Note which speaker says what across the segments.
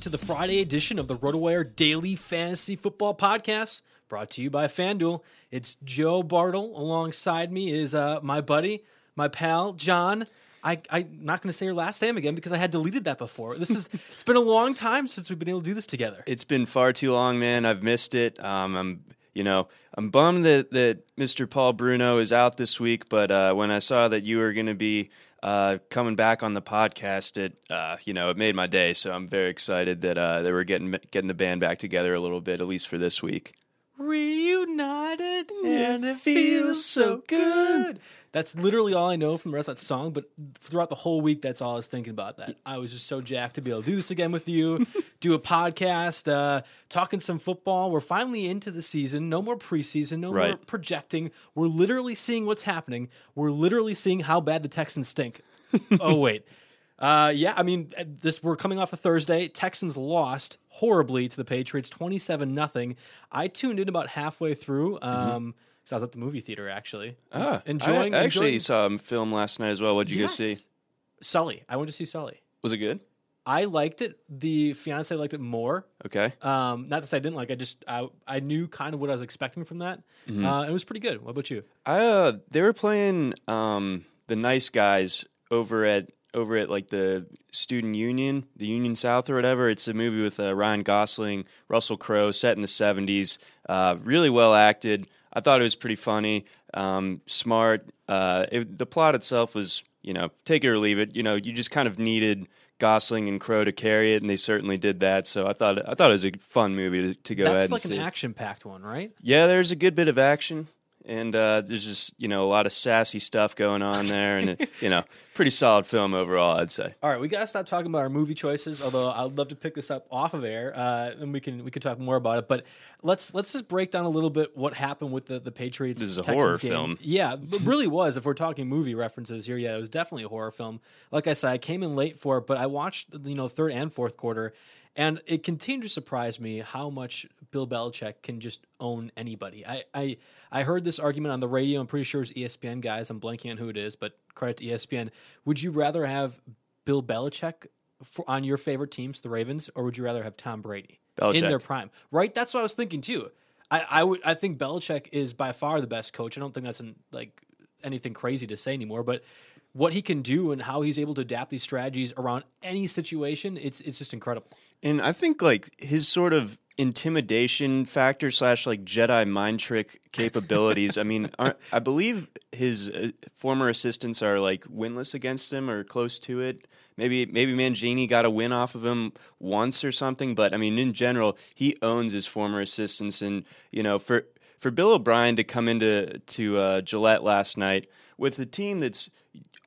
Speaker 1: To the Friday edition of the RotoWire Daily Fantasy Football Podcast, brought to you by FanDuel. It's Joe Bartle. Alongside me is uh, my buddy, my pal, John. I, I'm not going to say your last name again because I had deleted that before. This is it's been a long time since we've been able to do this together.
Speaker 2: It's been far too long, man. I've missed it. Um, I'm, you know, I'm bummed that that Mr. Paul Bruno is out this week. But uh, when I saw that you were going to be uh, coming back on the podcast, it uh, you know it made my day. So I'm very excited that uh, that we're getting getting the band back together a little bit, at least for this week.
Speaker 1: Reunited and it feels so good. That's literally all I know from the rest of that song. But throughout the whole week, that's all I was thinking about. That I was just so jacked to be able to do this again with you, do a podcast, uh, talking some football. We're finally into the season. No more preseason. No more projecting. We're literally seeing what's happening. We're literally seeing how bad the Texans stink. oh wait. Uh, yeah, I mean, uh, this we're coming off a Thursday. Texans lost horribly to the Patriots, twenty-seven nothing. I tuned in about halfway through. Um, 'cause I was at the movie theater actually.
Speaker 2: Ah,
Speaker 1: enjoying.
Speaker 2: I, I actually
Speaker 1: enjoying-
Speaker 2: saw a film last night as well. What did you go see?
Speaker 1: Yes. Sully. I went to see Sully.
Speaker 2: Was it good?
Speaker 1: I liked it. The fiance liked it more.
Speaker 2: Okay.
Speaker 1: Um, not to say I didn't like. I just I I knew kind of what I was expecting from that.
Speaker 2: Mm-hmm.
Speaker 1: Uh, it was pretty good. What about you?
Speaker 2: I uh, they were playing um, the nice guys over at over at like the student union, the Union South or whatever. It's a movie with uh, Ryan Gosling, Russell Crowe, set in the seventies. Uh, really well acted. I thought it was pretty funny, um, smart. Uh, it, the plot itself was, you know, take it or leave it. You know, you just kind of needed Gosling and Crowe to carry it, and they certainly did that. So I thought I thought it was a fun movie to, to go ahead
Speaker 1: That's like
Speaker 2: and
Speaker 1: an action-packed one, right?
Speaker 2: Yeah, there's a good bit of action, and uh, there's just you know a lot of sassy stuff going on there, and it, you know, pretty solid film overall, I'd say.
Speaker 1: All right, we gotta stop talking about our movie choices. Although I'd love to pick this up off of air, uh, and we can we can talk more about it. But let's let's just break down a little bit what happened with the the Patriots.
Speaker 2: This is a
Speaker 1: Texans
Speaker 2: horror
Speaker 1: game.
Speaker 2: film.
Speaker 1: Yeah, it really was. If we're talking movie references here, yeah, it was definitely a horror film. Like I said, I came in late for it, but I watched you know third and fourth quarter, and it continued to surprise me how much Bill Belichick can just own anybody. I I, I heard this argument on the radio. I'm pretty sure it's ESPN guys. I'm blanking on who it is, but credit to ESPN. Would you rather have Bill Belichick for, on your favorite teams, the Ravens, or would you rather have Tom Brady in their prime? Right, that's what I was thinking too. I, I would I think Belichick is by far the best coach. I don't think that's an, like anything crazy to say anymore, but what he can do and how he's able to adapt these strategies around any situation, it's it's just incredible.
Speaker 2: And I think like his sort of intimidation factor slash like Jedi mind trick capabilities. I mean, I believe his uh, former assistants are like winless against him or close to it. Maybe maybe Mangini got a win off of him once or something, but I mean, in general, he owns his former assistants, and you know, for for Bill O'Brien to come into to uh, Gillette last night with a team that's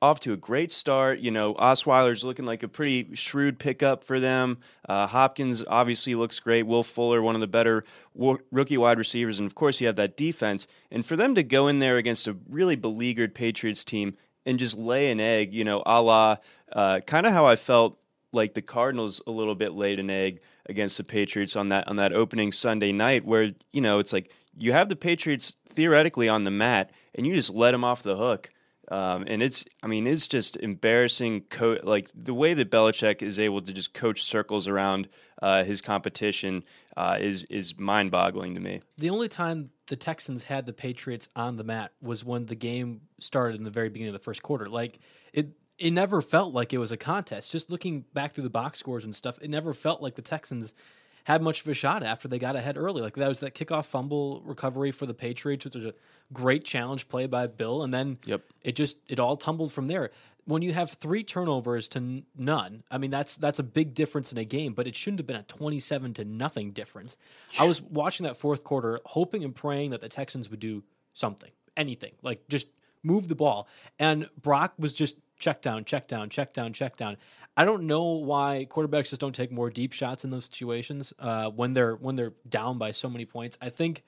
Speaker 2: off to a great start. You know, Osweiler's looking like a pretty shrewd pickup for them. Uh, Hopkins obviously looks great. Will Fuller, one of the better w- rookie wide receivers, and of course you have that defense. And for them to go in there against a really beleaguered Patriots team and just lay an egg, you know, a la uh, kind of how I felt like the Cardinals a little bit laid an egg against the Patriots on that on that opening Sunday night, where you know it's like you have the Patriots theoretically on the mat, and you just let them off the hook. Um, and it's, I mean, it's just embarrassing. Co- like the way that Belichick is able to just coach circles around uh, his competition uh, is is mind boggling to me.
Speaker 1: The only time the Texans had the Patriots on the mat was when the game started in the very beginning of the first quarter. Like it, it never felt like it was a contest. Just looking back through the box scores and stuff, it never felt like the Texans had much of a shot after they got ahead early. Like that was that kickoff fumble recovery for the Patriots, which was a great challenge play by Bill, and then
Speaker 2: yep.
Speaker 1: it just it all tumbled from there. When you have three turnovers to none, I mean that's that's a big difference in a game, but it shouldn't have been a twenty-seven to nothing difference. I was watching that fourth quarter, hoping and praying that the Texans would do something, anything, like just move the ball, and Brock was just check down, check down, check down, check down. I don't know why quarterbacks just don't take more deep shots in those situations uh, when they're when they're down by so many points. I think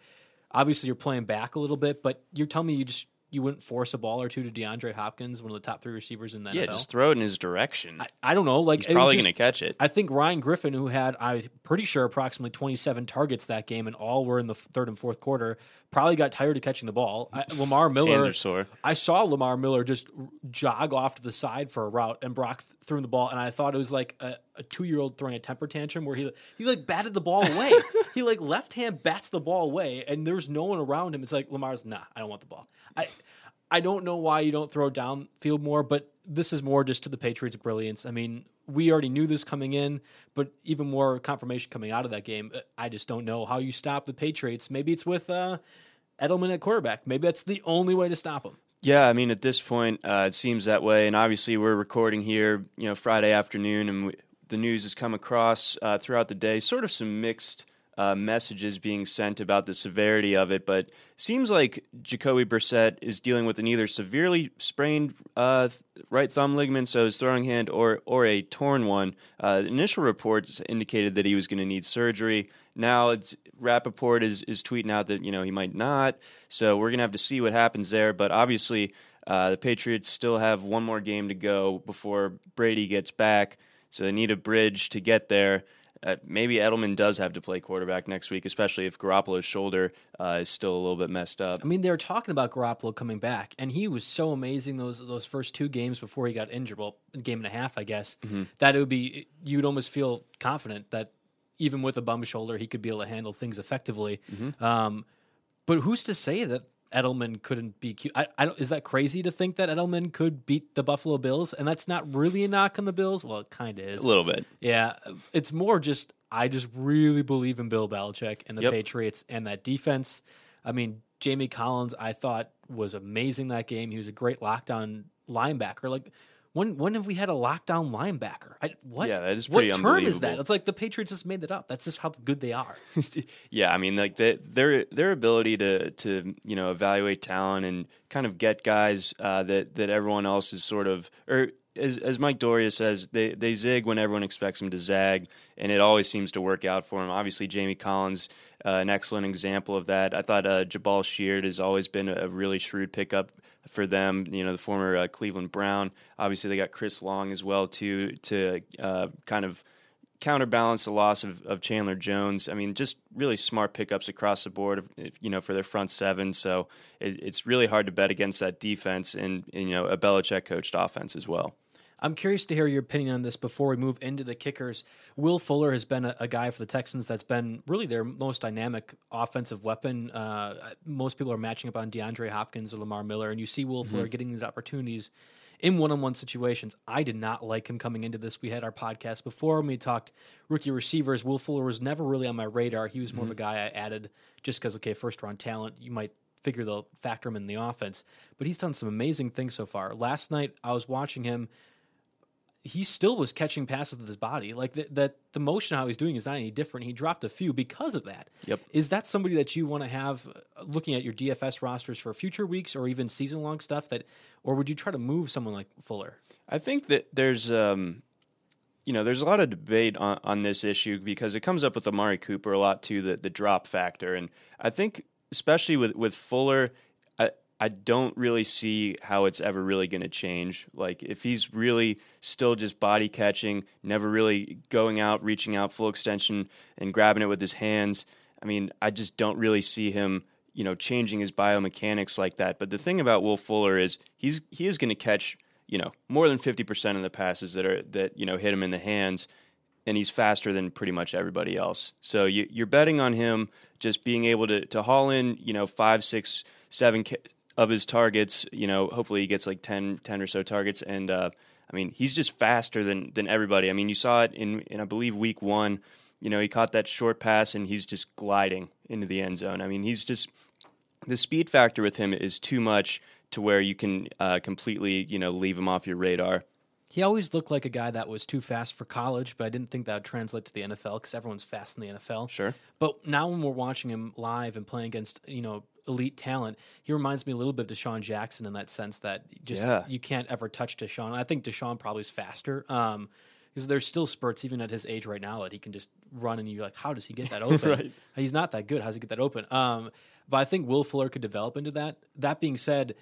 Speaker 1: obviously you're playing back a little bit, but you're telling me you just you wouldn't force a ball or two to DeAndre Hopkins, one of the top three receivers in the
Speaker 2: yeah,
Speaker 1: NFL?
Speaker 2: just throw it in his direction.
Speaker 1: I, I don't know. Like
Speaker 2: he's probably
Speaker 1: going
Speaker 2: to catch it.
Speaker 1: I think Ryan Griffin, who had I'm pretty sure approximately 27 targets that game, and all were in the third and fourth quarter, probably got tired of catching the ball. I, Lamar Miller,
Speaker 2: hands are sore.
Speaker 1: I saw Lamar Miller just jog off to the side for a route, and Brock th- threw him the ball, and I thought it was like a, a two year old throwing a temper tantrum where he he like batted the ball away. he like left hand bats the ball away, and there's no one around him. It's like Lamar's nah, I don't want the ball. I I don't know why you don't throw downfield more, but this is more just to the Patriots' brilliance. I mean, we already knew this coming in, but even more confirmation coming out of that game. Uh, I just don't know how you stop the Patriots. Maybe it's with uh, Edelman at quarterback. Maybe that's the only way to stop them.
Speaker 2: Yeah, I mean, at this point, uh, it seems that way. And obviously, we're recording here, you know, Friday afternoon, and we, the news has come across uh, throughout the day. Sort of some mixed uh, messages being sent about the severity of it, but seems like Jacoby Brissett is dealing with an either severely sprained uh, right thumb ligament, so his throwing hand, or or a torn one. Uh, initial reports indicated that he was going to need surgery. Now it's Rapoport is is tweeting out that you know he might not. So we're gonna have to see what happens there. But obviously, uh, the Patriots still have one more game to go before Brady gets back. So they need a bridge to get there. Uh, maybe Edelman does have to play quarterback next week, especially if Garoppolo's shoulder uh, is still a little bit messed up.
Speaker 1: I mean, they were talking about Garoppolo coming back, and he was so amazing those those first two games before he got injured. Well, a game and a half, I guess. Mm-hmm. That it would be you'd almost feel confident that even with a bum shoulder, he could be able to handle things effectively. Mm-hmm. Um, but who's to say that Edelman couldn't be cute? I, I is that crazy to think that Edelman could beat the Buffalo Bills? And that's not really a knock on the Bills. Well, it kind of is
Speaker 2: a little bit.
Speaker 1: Yeah, it's more just I just really believe in Bill Belichick and the
Speaker 2: Yep.
Speaker 1: Patriots and that defense. I mean, Jamie Collins, I thought was amazing that game. He was a great lockdown linebacker. Like when when have we had a lockdown linebacker? I, what?
Speaker 2: Yeah, that is pretty what
Speaker 1: term is that? It's like the Patriots just made that up. That's just how good they are.
Speaker 2: yeah, I mean, like the, their their ability to to you know evaluate talent and kind of get guys uh, that that everyone else is sort of or as as Mike Doria says, they they zig when everyone expects them to zag, and it always seems to work out for them. Obviously, Jamie Collins, uh, an excellent example of that. I thought uh, Jabaal Sheard has always been a really shrewd pickup for them. You know, the former uh, Cleveland Brown. Obviously, they got Chris Long as well too to uh, kind of counterbalance the loss of, of Chandler Jones. I mean, just really smart pickups across the board, you know, for their front seven. So it, it's really hard to bet against that defense and, and, you know, a Belichick coached offense as well.
Speaker 1: I'm curious to hear your opinion on this before we move into the kickers. Will Fuller has been a, a guy for the Texans that's been really their most dynamic offensive weapon. Uh, most people are matching up on DeAndre Hopkins or Lamar Miller, and you see Will Fuller getting these opportunities in one-on-one situations. I did not like him coming into this. We had our podcast before when we talked rookie receivers. Will Fuller was never really on my radar. He was more mm-hmm. of a guy I added just because okay, first round talent. You might figure they'll factor him in the offense, but he's done some amazing things so far. Last night I was watching him he still was catching passes with his body. Like that, the, the motion how he's doing is not any different. He dropped a few because of that.
Speaker 2: Yep.
Speaker 1: Is that somebody that you want to have uh, looking at your DFS rosters for future weeks or even season long stuff that, or would you try to move someone like Fuller?
Speaker 2: I think that there's, um, you know, there's a lot of debate on, on this issue because it comes up with Amari Cooper a lot too, the, the drop factor. And I think especially with, with Fuller, I don't really see how it's ever really going to change. Like if he's really still just body catching, never really going out, reaching out full extension and grabbing it with his hands. I mean, I just don't really see him, you know, changing his biomechanics like that. But the thing about Will Fuller is he's he is going to catch, you know, more than 50% of the passes that are that, you know, hit him in the hands and he's faster than pretty much everybody else. So you, are betting on him just being able to to haul in, you know, five, six, seven of his targets. You know, hopefully he gets like 10, 10 or so targets. And uh, I mean, he's just faster than than everybody. I mean, you saw it in, in I believe week one. You know, he caught that short pass and he's just gliding into the end zone. I mean, he's just the speed factor with him is too much to where you can uh, completely you know leave him off your radar.
Speaker 1: He always looked like a guy that was too fast for college, but I didn't think that would translate to the NFL because everyone's fast in the NFL.
Speaker 2: Sure.
Speaker 1: But now when we're watching him live and playing against, you know, elite talent, he reminds me a little bit of DeSean Jackson in that sense that just yeah. you can't ever touch DeSean. I think DeSean probably is faster. Um, because there's still spurts even at his age right now that he can just run and you're like, how does he get that open? right. He's not that good. How does he get that open? Um, but I think Will Fuller could develop into that. That being said,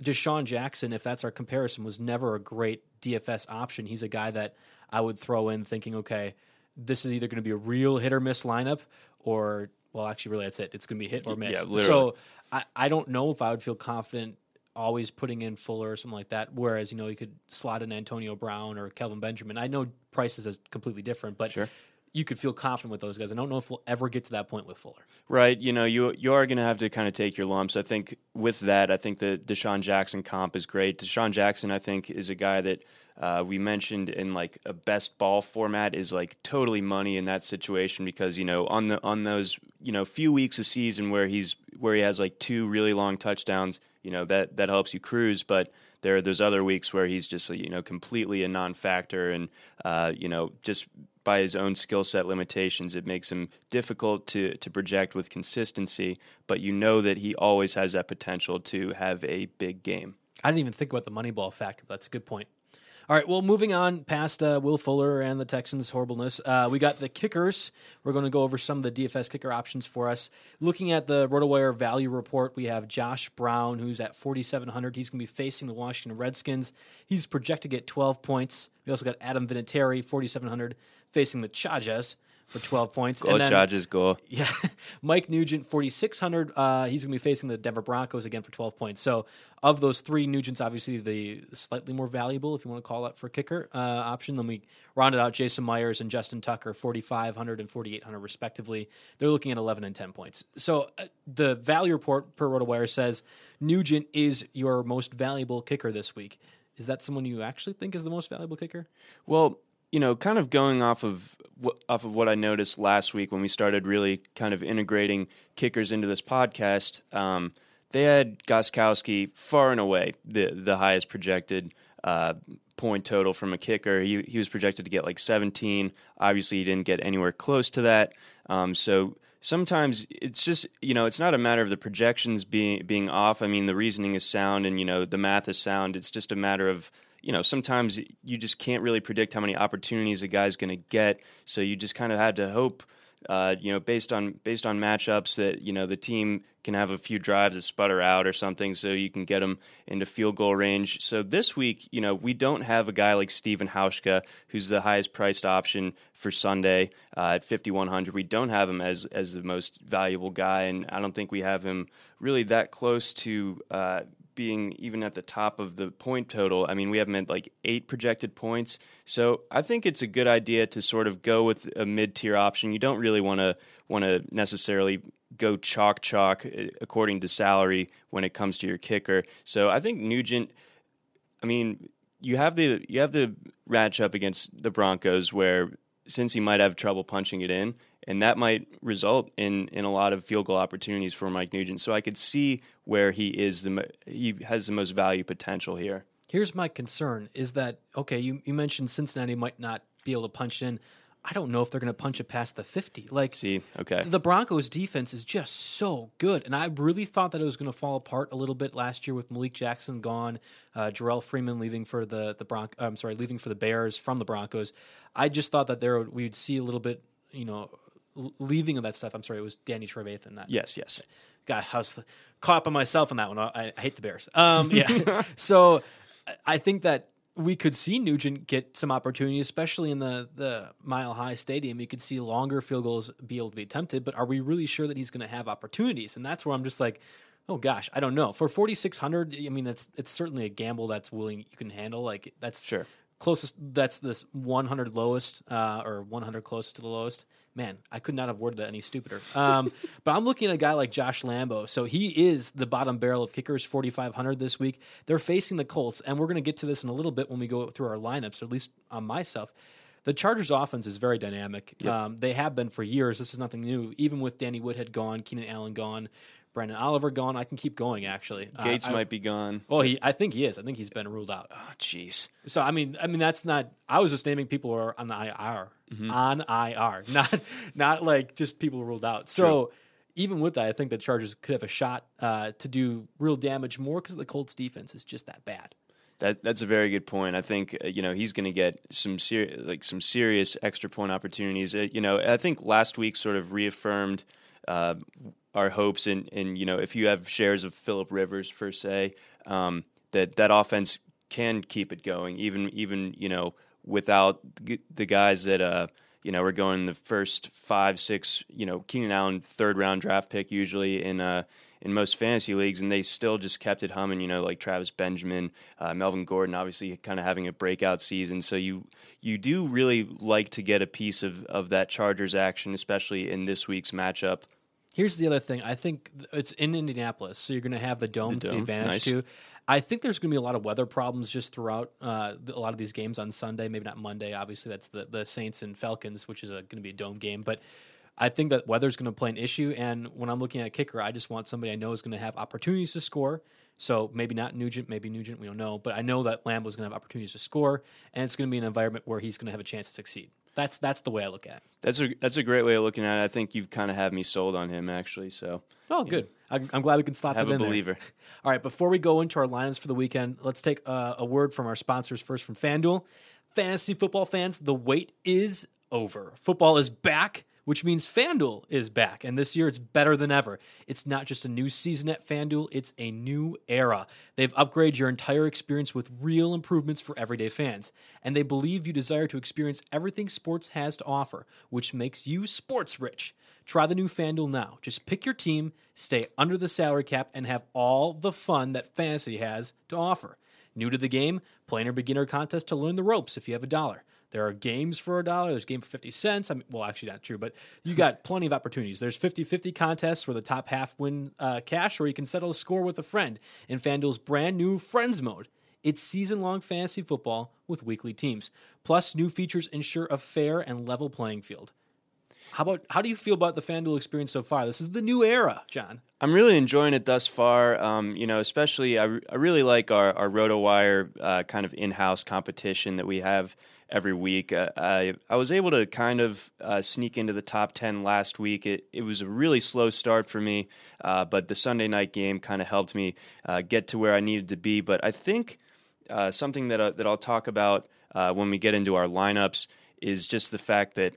Speaker 1: DeSean Jackson, if that's our comparison, was never a great DFS option. He's a guy that I would throw in thinking, okay, this is either going to be a real hit or miss lineup, or well, actually, really, that's it. It's going to be hit or miss. Yeah, literally. So I, I don't know if I would feel confident always putting in Fuller or something like that. Whereas, you know, you could slot in Antonio Brown or Kelvin Benjamin. I know prices is completely different, but
Speaker 2: sure.
Speaker 1: You could feel confident with those guys. I don't know if we'll ever get to that point with Fuller.
Speaker 2: Right. You know, you you are going to have to kind of take your lumps. I think with that, I think the DeSean Jackson comp is great. DeSean Jackson, I think, is a guy that uh, we mentioned in like a best ball format is like totally money in that situation because you know on the on those you know few weeks a season where he's where he has like two really long touchdowns you know that that helps you cruise but there are those other weeks where he's just you know completely a non-factor and uh, you know just by his own skill set limitations it makes him difficult to to project with consistency but you know that he always has that potential to have a big game
Speaker 1: I didn't even think about the money ball factor. That's a good point. All right, well, moving on past uh, Will Fuller and the Texans' horribleness, uh, we got the kickers. We're going to go over some of the DFS kicker options for us. Looking at the RotoWire value report, we have Josh Brown, who's at 4,700. He's going to be facing the Washington Redskins. He's projected to get 12 points. We also got Adam Vinatieri, 4,700, facing the Chargers for 12 points.
Speaker 2: Go and then, Chargers, go.
Speaker 1: Yeah. Mike Nugent, 4,600. Uh, he's going to be facing the Denver Broncos again for 12 points. So, of those three, Nugent's obviously the slightly more valuable, if you want to call that for kicker uh, option. Then we rounded out Jason Myers and Justin Tucker, 4,500 and 4,800 respectively. They're looking at 11 and 10 points. So, uh, the value report per RotoWire says Nugent is your most valuable kicker this week. Is that someone you actually think is the most valuable kicker?
Speaker 2: Well, you know, kind of going off of off of what I noticed last week when we started really kind of integrating kickers into this podcast, um, they had Gostkowski far and away the the highest projected uh, point total from a kicker. He he was projected to get like 17. Obviously, he didn't get anywhere close to that. Um, so sometimes it's just you know it's not a matter of the projections being being off. I mean, the reasoning is sound and you know the math is sound. It's just a matter of you know, sometimes you just can't really predict how many opportunities a guy's going to get. So you just kind of had to hope, uh, you know, based on based on matchups that you know the team can have a few drives that sputter out or something, so you can get them into field goal range. So this week, you know, we don't have a guy like Stephen Hauschka, who's the highest priced option for Sunday uh, at 5100. We don't have him as as the most valuable guy, and I don't think we have him really that close to. Uh, being even at the top of the point total. I mean, we have him like eight projected points. So I think it's a good idea to sort of go with a mid tier option. You don't really want to want to necessarily go chalk chalk uh, according to salary when it comes to your kicker. So I think Nugent. I mean, you have the you have the matchup against the Broncos where since he might have trouble punching it in, and that might result in in a lot of field goal opportunities for Mike Nugent. So I could see where he is the he has the most value potential here.
Speaker 1: Here's my concern: is that okay? You you mentioned Cincinnati might not be able to punch in. I don't know if they're going to punch it past the 50. Like,
Speaker 2: see, okay.
Speaker 1: The Broncos defense is just so good. And I really thought that it was going to fall apart a little bit last year with Malik Jackson gone, uh, Jerrell Freeman leaving for the, the Bronc, I'm sorry, leaving for the Bears from the Broncos. I just thought that there we'd see a little bit, you know, leaving of that stuff. I'm sorry, it was Danny Trevathan. That
Speaker 2: yes, yes.
Speaker 1: God, I was caught by myself on that one. I, I hate the Bears. Um, yeah. so I think that we could see Nugent get some opportunity, especially in the the Mile High Stadium. You could see longer field goals be able to be attempted, but are we really sure that he's going to have opportunities? And that's where I'm just like, oh gosh, I don't know. For 4600, I mean, that's it's certainly a gamble that's willing you can handle. Like that's
Speaker 2: sure
Speaker 1: closest. That's this 100 lowest uh, or 100 closest to the lowest man, I could not have worded that any stupider. Um, but I'm looking at a guy like Josh Lambo. So he is the bottom barrel of kickers, 4,500 this week. They're facing the Colts, and we're going to get to this in a little bit when we go through our lineups, or at least on myself. The Chargers' offense is very dynamic. Yep. Um, they have been for years. This is nothing new. Even with Danny Woodhead gone, Keenan Allen gone, Branden Oliver gone. I can keep going. Actually,
Speaker 2: uh, Gates uh, I, might be gone.
Speaker 1: Well, he, I think he is. I think he's been ruled out.
Speaker 2: Oh, jeez.
Speaker 1: So I mean, I mean that's not. I was just naming people who are on the IR, mm-hmm. on IR, not not like just people ruled out. So. True. Even with that, I think the Chargers could have a shot uh, to do real damage more because the Colts' defense is just that bad.
Speaker 2: That that's a very good point. I think uh, you know he's going to get some serious like some serious extra point opportunities. Uh, you know, I think last week sort of reaffirmed uh, our hopes and and you know if you have shares of Philip Rivers per se, um, that that offense can keep it going even even you know without the guys that uh you know we're going the first five six you know Keenan Allen third round draft pick usually in uh in most fantasy leagues, and they still just kept it humming. You know, like Travis Benjamin, uh, Melvin Gordon, obviously kind of having a breakout season. So you you do really like to get a piece of of that Chargers action, especially in this week's matchup.
Speaker 1: Here's the other thing. I think it's in Indianapolis, so you're going to have the dome, the dome. to the advantage nice. too. I think there's going to be a lot of weather problems just throughout uh, a lot of these games on Sunday. Maybe not Monday. Obviously, that's the the Saints and Falcons, which is going to be a dome game. But I think that weather's going to play an issue. And when I'm looking at kicker, I just want somebody I know is going to have opportunities to score. So maybe not Nugent, maybe Nugent, we don't know. But I know that Lamb Lambo's going to have opportunities to score, and it's going to be an environment where he's going to have a chance to succeed. That's that's the way I look at it.
Speaker 2: That's a that's a great way of looking at it. I think you've kind of had me sold on him actually. So
Speaker 1: oh, good. Know. I'm glad we can slot
Speaker 2: have
Speaker 1: that
Speaker 2: in a believer.
Speaker 1: There. All right, before we go into our lineups for the weekend, let's take uh, a word from our sponsors first. From FanDuel, fantasy football fans, the wait is over. Football is back which means FanDuel is back. And this year it's better than ever. It's not just a new season at FanDuel, it's a new era. They've upgraded your entire experience with real improvements for everyday fans. And they believe you desire to experience everything sports has to offer, which makes you sports rich. Try the new FanDuel now. Just pick your team, stay under the salary cap, and have all the fun that fantasy has to offer. New to the game? Play in our beginner contest to learn the ropes if you have a dollar. There are games for a dollar. There's game for 50 cents. I mean, well, actually, not true, but you got plenty of opportunities. There's 50 50 contests where the top half win uh, cash, or you can settle a score with a friend in FanDuel's brand new Friends Mode. It's season long fantasy football with weekly teams. Plus, new features ensure a fair and level playing field. How about how do you feel about the FanDuel experience so far? This is the new era, John.
Speaker 2: I'm really enjoying it thus far. Um, you know, especially I, I really like our, our RotoWire uh, kind of in-house competition that we have every week. Uh, I I was able to kind of uh, sneak into the top ten last week. It it was a really slow start for me, uh, but the Sunday night game kind of helped me uh, get to where I needed to be. But I think uh, something that uh, that I'll talk about when we get into our lineups is just the fact that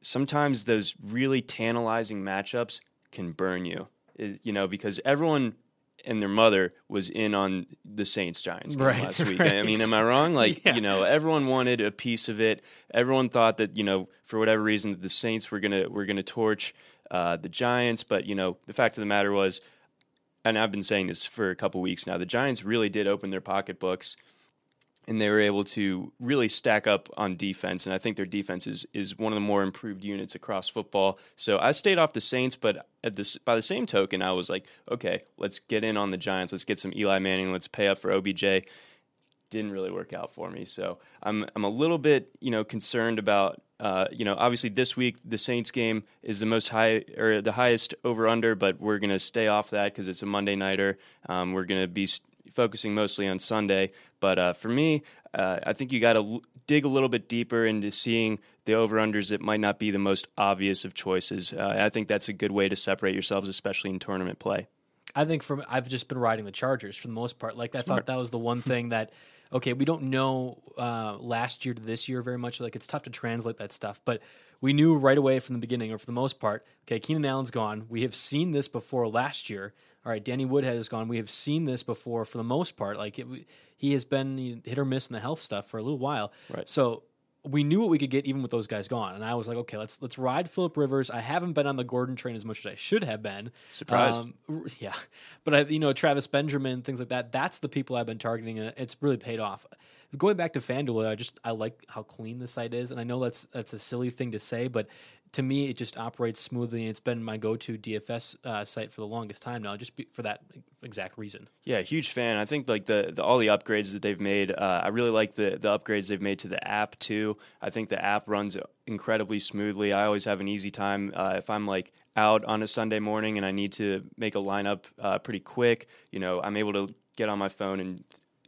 Speaker 2: sometimes those really tantalizing matchups can burn you. It, you know, because everyone and their mother was in on the Saints Giants game right, last week. Right. I mean, am I wrong? Like, yeah. you know, everyone wanted a piece of it. Everyone thought that, you know, for whatever reason, the Saints were gonna were gonna torch uh, the Giants. But you know, the fact of the matter was, and I've been saying this for a couple weeks now, the Giants really did open their pocketbooks and they were able to really stack up on defense. And I think their defense is, is one of the more improved units across football. So I stayed off the Saints, but at this, by the same token, I was like, okay, let's get in on the Giants. Let's get some Eli Manning. Let's pay up for OBJ. didn't really work out for me. So I'm I'm a little bit you know concerned about uh, you know obviously this week the Saints game is the most high or the highest over under, but we're gonna stay off that because it's a Monday nighter. Um, we're gonna be focusing mostly on Sunday. But uh, for me, uh, I think you got to l- dig a little bit deeper into seeing the over unders that might not be the most obvious of choices. Uh, I think that's a good way to separate yourselves, especially in tournament play.
Speaker 1: I think from I've just been riding the Chargers for the most part. Like I thought that was the one thing that okay, we don't know uh, last year to this year very much. Like it's tough to translate that stuff, but we knew right away from the beginning, or for the most part, okay, Keenan Allen's gone. We have seen this before last year. All right, Danny Woodhead is gone. We have seen this before for the most part. Like it, he has been hit or miss in the health stuff for a little while.
Speaker 2: Right.
Speaker 1: So we knew what we could get even with those guys gone. And I was like, okay, let's let's ride Philip Rivers. I haven't been on the Gordon train as much as I should have been.
Speaker 2: Surprised.
Speaker 1: Um, yeah, but I, you know, Travis Benjamin, things like that. That's the people I've been targeting, and it's really paid off. Going back to FanDuel, I just I like how clean the site is, and I know that's that's a silly thing to say, but to me, it just operates smoothly, and it's been my go-to DFS uh, site for the longest time now, just for that exact reason.
Speaker 2: Yeah, huge fan. I think like the, the all the upgrades that they've made. Uh, I really like the the upgrades they've made to the app too. I think the app runs incredibly smoothly. I always have an easy time uh, if I'm like out on a Sunday morning and I need to make a lineup uh, pretty quick. You know, I'm able to get on my phone and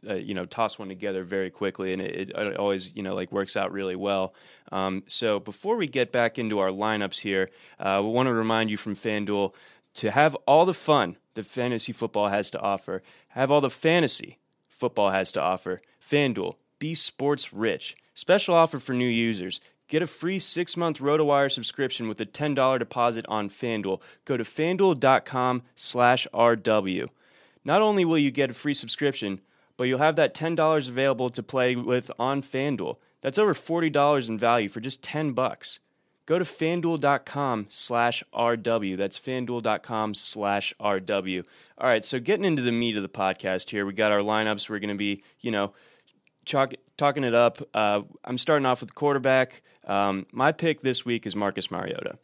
Speaker 2: uh, you know toss one together very quickly and it, it always you know like works out really well. Um, so before we get back into our lineups here uh, we want to remind you from fanduel to have all the fun that fantasy football has to offer. Have all the fantasy football has to offer. Fanduel be sports rich. Special offer for new users. Get a free six month RotoWire subscription with a $10 deposit on FanDuel. Go to fanduel.com slash RW. Not only will you get a free subscription, but you'll have that $10 available to play with on FanDuel. That's over $40 in value for just 10 bucks. Go to fanduel.com slash RW. That's fanduel.com slash RW. All right, so getting into the meat of the podcast here, we got our lineups. We're going to be, you know, chalk, talking it up. Uh, I'm starting off with the quarterback. Um, my pick this week is Marcus Mariota.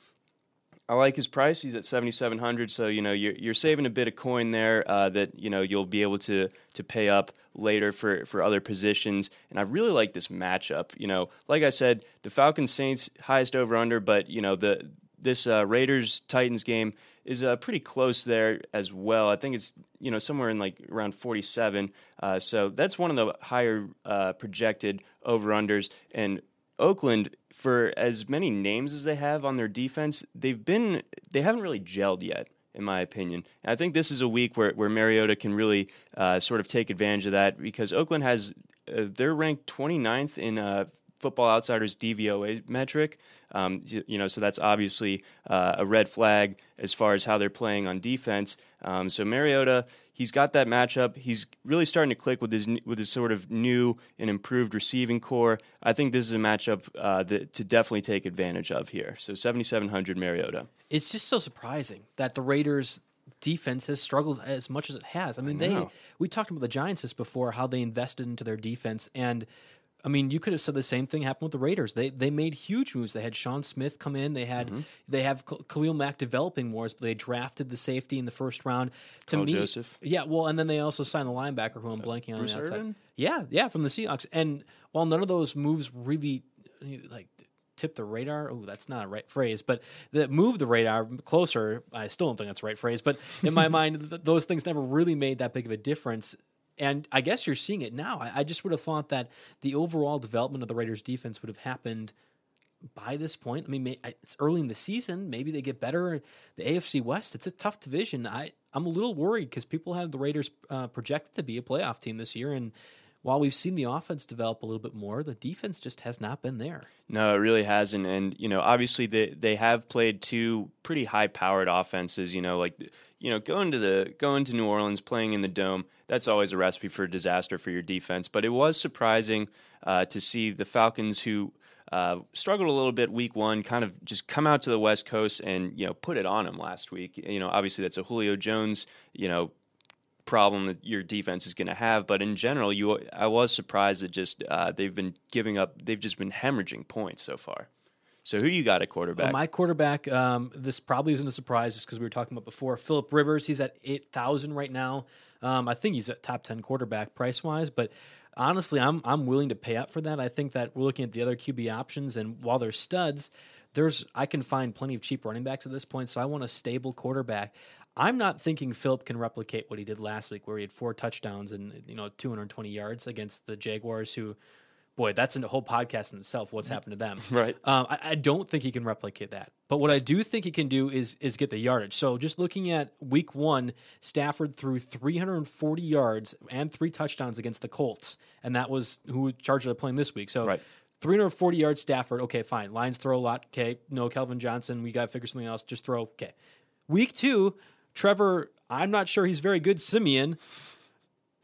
Speaker 2: I like his price. He's at seventy seven hundred, so you know you're you're saving a bit of coin there uh, that you know you'll be able to to pay up later for for other positions. And I really like this matchup. You know, like I said, the Falcons Saints highest over under, but you know the this uh, Raiders Titans game is uh, pretty close there as well. I think it's you know somewhere in like around 47. Uh, so that's one of the higher uh, projected over unders. And Oakland, for as many names as they have on their defense, they've been they haven't really gelled yet. In my opinion, and I think this is a week where, where Mariota can really uh, sort of take advantage of that because Oakland has uh, they're ranked 29th in uh, Football Outsiders DVOA metric. Um, you, you, know, so that's obviously uh, a red flag as far as how they're playing on defense. Um, so Mariota, he's got that matchup. He's really starting to click with his with his sort of new and improved receiving corps. I think this is a matchup uh, that to definitely take advantage of here. So 7700 Mariota.
Speaker 1: It's just so surprising that the Raiders defense has struggled as much as it has. I mean,
Speaker 2: I
Speaker 1: they we talked about the Giants just before how they invested into their defense and I mean, you could have said the same thing happened with the Raiders. They they made huge moves. They had Sean Smith come in. They had mm-hmm. they have Khalil Mack developing more, but they drafted the safety in the first round. To
Speaker 2: Paul
Speaker 1: me,
Speaker 2: Joseph.
Speaker 1: Yeah, well, and then they also signed the linebacker who I'm blanking on
Speaker 2: Bruce
Speaker 1: the outside.
Speaker 2: Irvin?
Speaker 1: Yeah, yeah, from the Seahawks. And while none of those moves really like tip the radar. Oh, that's not a right phrase, but that move the radar closer. I still don't think that's the right phrase, but in my mind, th- those things never really made that big of a difference and I guess you're seeing it now. I, I, just would have thought that the overall development of the Raiders' defense would have happened by this point. I mean, it's early in the season. Maybe they get better. The AFC West, it's a tough division. I I'm a little worried because people had the Raiders uh, projected to be a playoff team this year, and while we've seen the offense develop a little bit more, the defense just has not been there.
Speaker 2: No, it really hasn't. And, you know, obviously they, they have played two pretty high powered offenses, you know, like, you know, going to the going to New Orleans, playing in the dome, that's always a recipe for disaster for your defense. But it was surprising uh, to see the Falcons who uh, struggled a little bit week one, kind of just come out to the West Coast and you know put it on them last week. You know, obviously that's a Julio Jones, you know, problem that your defense is going to have. But in general, you I was surprised that just uh, they've been giving up. They've just been hemorrhaging points so far. So who you got at quarterback?
Speaker 1: Well, my quarterback. Um, this probably isn't a surprise, just because we were talking about before. Philip Rivers. He's at eight thousand right now. Um, I think he's a top ten quarterback price wise, but honestly, I'm I'm willing to pay up for that. I think that we're looking at the other QB options, and while they're studs, there's I can find plenty of cheap running backs at this point. So I want a stable quarterback. I'm not thinking Philip can replicate what he did last week, where he had four touchdowns and you know 220 yards against the Jaguars, who boy, that's a whole podcast in itself. What's happened to them?
Speaker 2: Right.
Speaker 1: Um, I, I, don't think he can replicate that. But what I do think he can do is is get the yardage. So just looking at Week One, Stafford threw 340 yards and three touchdowns against the Colts, and that was who Chargers are playing this week. So.
Speaker 2: Right.
Speaker 1: 340 yards Stafford. Okay, fine. Lions throw a lot. Okay, no Calvin Johnson. We got to figure something else. Just throw. Okay. Week two, Trevor. I'm not sure he's very good. Siemian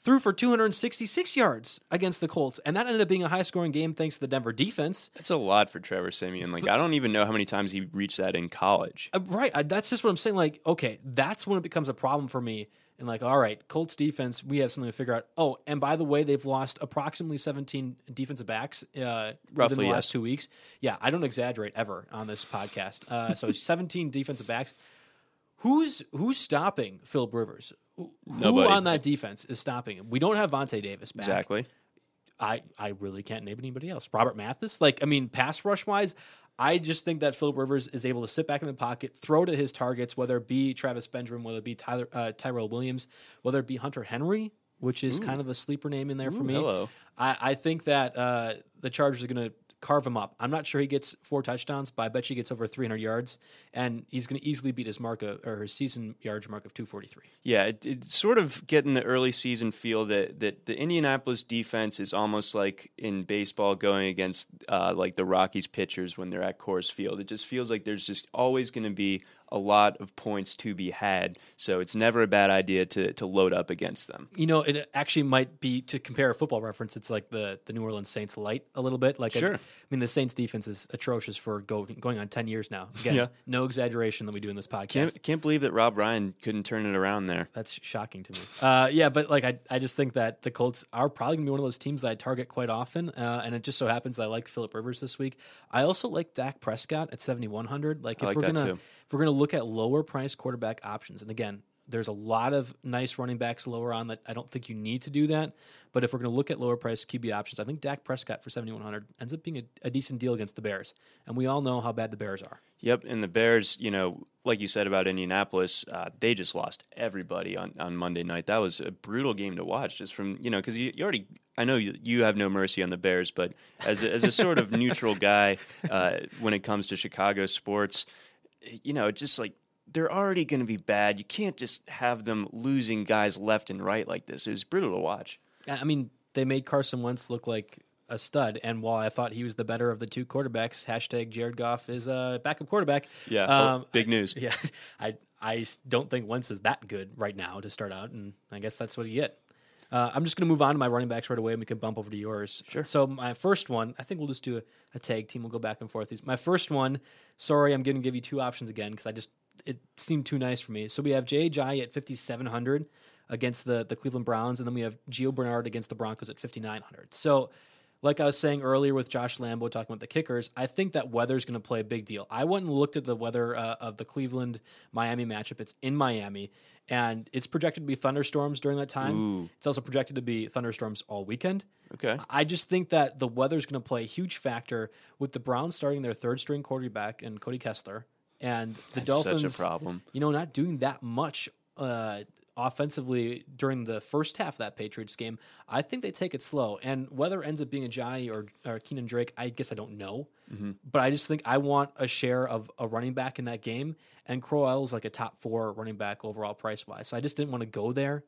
Speaker 1: threw for 266 yards against the Colts, and that ended up being a high scoring game thanks to the Denver defense.
Speaker 2: That's a lot for Trevor Siemian. Like, I don't even know how many times he reached that in college.
Speaker 1: Uh, right. I, that's just what I'm saying. Like, okay, that's when it becomes a problem for me. And like, all right, Colts defense, we have something to figure out. Oh, and by the way, they've lost approximately 17 defensive backs uh,
Speaker 2: Roughly,
Speaker 1: within the last
Speaker 2: yes.
Speaker 1: two weeks. Yeah, I don't exaggerate ever on this podcast. Uh, so 17 defensive backs. Who's who's stopping Philip Rivers? Who
Speaker 2: Nobody.
Speaker 1: on that defense is stopping him? We don't have Vontae Davis back.
Speaker 2: Exactly.
Speaker 1: I I really can't name anybody else. Robert Mathis, like I mean, pass rush wise, I just think that Philip Rivers is able to sit back in the pocket, throw to his targets, whether it be Travis Benjamin, whether it be Tyler uh, Tyrell Williams, whether it be Hunter Henry, which is kind of a sleeper name in there for me.
Speaker 2: hello.
Speaker 1: I, I think that uh, the Chargers are going to carve him up. I'm not sure he gets four touchdowns, but I bet he gets over 300 yards, and he's going to easily beat his mark of, or his season yards mark of 243.
Speaker 2: Yeah, it, it's sort of getting the early season feel that, that the Indianapolis defense is almost like in baseball going against uh, like the Rockies pitchers when they're at Coors Field. It just feels like there's just always going to be a lot of points to be had. So it's never a bad idea to to load up against them.
Speaker 1: You know, it actually might be to compare a football reference. It's like the the New Orleans Saints light a little bit. Like,
Speaker 2: Sure.
Speaker 1: I, mean, the Saints defense is atrocious for go, going on ten years now. Again,
Speaker 2: Yeah.
Speaker 1: no exaggeration that we do in this podcast.
Speaker 2: Can't can't believe that Rob Ryan couldn't turn it around there.
Speaker 1: That's shocking to me. Uh, yeah, but like I, I just think that the Colts are probably gonna be one of those teams that I target quite often, uh, and it just so happens I like Philip Rivers this week. I also like Dak Prescott at seventy one hundred. Like if
Speaker 2: I like
Speaker 1: we're
Speaker 2: that
Speaker 1: gonna
Speaker 2: too.
Speaker 1: We're gonna look at lower price quarterback options, and again, there's a lot of nice running backs lower on that. I don't think you need to do that. But if we're going to look at lower price QB options, I think Dak Prescott for 7,100 ends up being a, a decent deal against the Bears. And we all know how bad the Bears are.
Speaker 2: Yep, and the Bears, you know, like you said about Indianapolis, uh, they just lost everybody on, on Monday night. That was a brutal game to watch, just from you know, because you, you already, I know you, you have no mercy on the Bears, but as a, as a sort of neutral guy uh, when it comes to Chicago sports, you know, just like they're already going to be bad. You can't just have them losing guys left and right like this. It was brutal to watch.
Speaker 1: I I mean, they made Carson Wentz look like a stud. And while I thought he was the better of the two quarterbacks, hashtag Jared Goff is a backup quarterback.
Speaker 2: Yeah,
Speaker 1: Um,
Speaker 2: big news.
Speaker 1: Yeah, I I don't think Wentz is that good right now to start out, and I guess that's what you get. Uh, I'm just going to move on to my running backs right away, and we can bump over to yours.
Speaker 2: Sure.
Speaker 1: So my first one, I think we'll just do a, a tag team. We'll go back and forth. These my first one. Sorry, I'm going to give you two options again because I just it seemed too nice for me. So we have Jay Ajayi at 5700 against the the Cleveland Browns, and then we have Gio Bernard against the Broncos at 5900. So like I was saying earlier with Josh Lambo talking about the kickers, I think that weather's going to play a big deal. I went and looked at the weather uh, of the Cleveland Miami matchup. It's in Miami, and it's projected to be thunderstorms during that time.
Speaker 2: Ooh.
Speaker 1: It's also projected to be thunderstorms all weekend.
Speaker 2: Okay.
Speaker 1: I just think that the weather's going to play a huge factor with the Browns starting their third string quarterback and Cody Kessler, and the
Speaker 2: That's
Speaker 1: Dolphins.
Speaker 2: such a problem.
Speaker 1: You know, not doing that much uh, offensively during the first half of that Patriots game. I think they take it slow, and whether it ends up being Ajayi or, or Kenyan Drake, I guess I don't know. Mm-hmm. But I just think I want a share of a running back in that game, and Crowell is like a top four running back overall price wise. So I just didn't want to go there.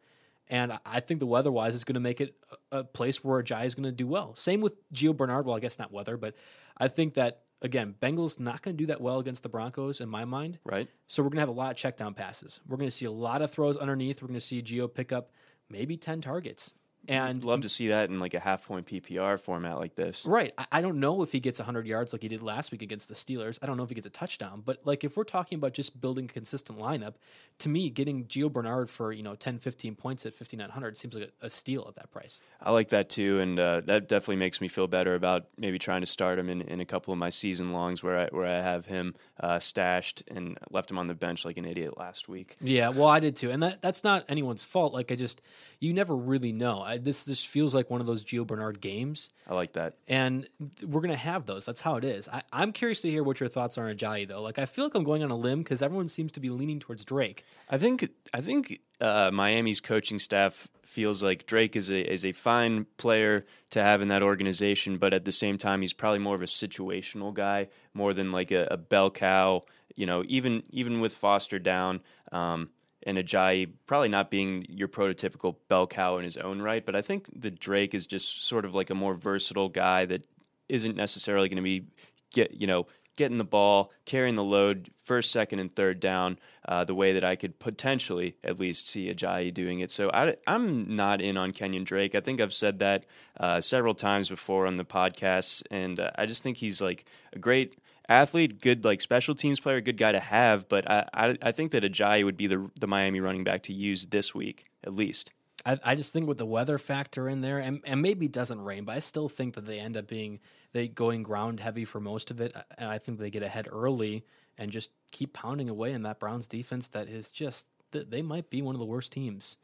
Speaker 1: And I- think the weather wise is going to make it a a place where Jai is going to do well. Same with Gio Bernard. Well, I guess not weather, but I think that again, Bengals not going to do that well against the Broncos in my mind.
Speaker 2: Right.
Speaker 1: So we're going to have a lot of check down passes. We're going to see a lot of throws underneath. We're going to see Gio pick up maybe 10 targets. And
Speaker 2: Love to see that in like a half point PPR format like this.
Speaker 1: Right. I, I don't know if he gets 100 yards like he did last week against the Steelers. I don't know if he gets a touchdown. But like if we're talking about just building a consistent lineup, to me, getting Gio Bernard for, you know, 10, 15 points at 5,900 seems like a, a steal at that price.
Speaker 2: I like that too, and uh, that definitely makes me feel better about maybe trying to start him in, in a couple of my season longs where I where I have him uh, stashed and left him on the bench like an idiot last week.
Speaker 1: Yeah, well, I did too, and that that's not anyone's fault. Like I just, you never really know. I, this this feels like one of those Gio Bernard games,
Speaker 2: I like that.
Speaker 1: and we're gonna have those. That's how it is. I, I'm curious to hear what your thoughts are on Ajayi though. Like I feel like I'm going on a limb because everyone seems to be leaning towards Drake.
Speaker 2: I think I think uh, Miami's coaching staff feels like Drake is a is a fine player to have in that organization, but at the same time, he's probably more of a situational guy more than like a, a bell cow. You know, even even with Foster down. Um, and Ajayi probably not being your prototypical bell cow in his own right, but I think that Drake is just sort of like a more versatile guy that isn't necessarily going to be get you know getting the ball, carrying the load, first, second, and third down, uh, the way that I could potentially at least see Ajayi doing it. So I, am not in on Kenyan Drake. I think I've said that uh, several times before on the podcast, and uh, I just think he's like a great athlete, good like special teams player, good guy to have. But I, I, I think that Ajayi would be the the Miami running back to use this week at least.
Speaker 1: I, I just think with the weather factor in there, and, and maybe it doesn't rain, but I still think that they end up being they going ground heavy for most of it, and I think they get ahead early and just keep pounding away in that Browns defense that is just they might be one of the worst teams.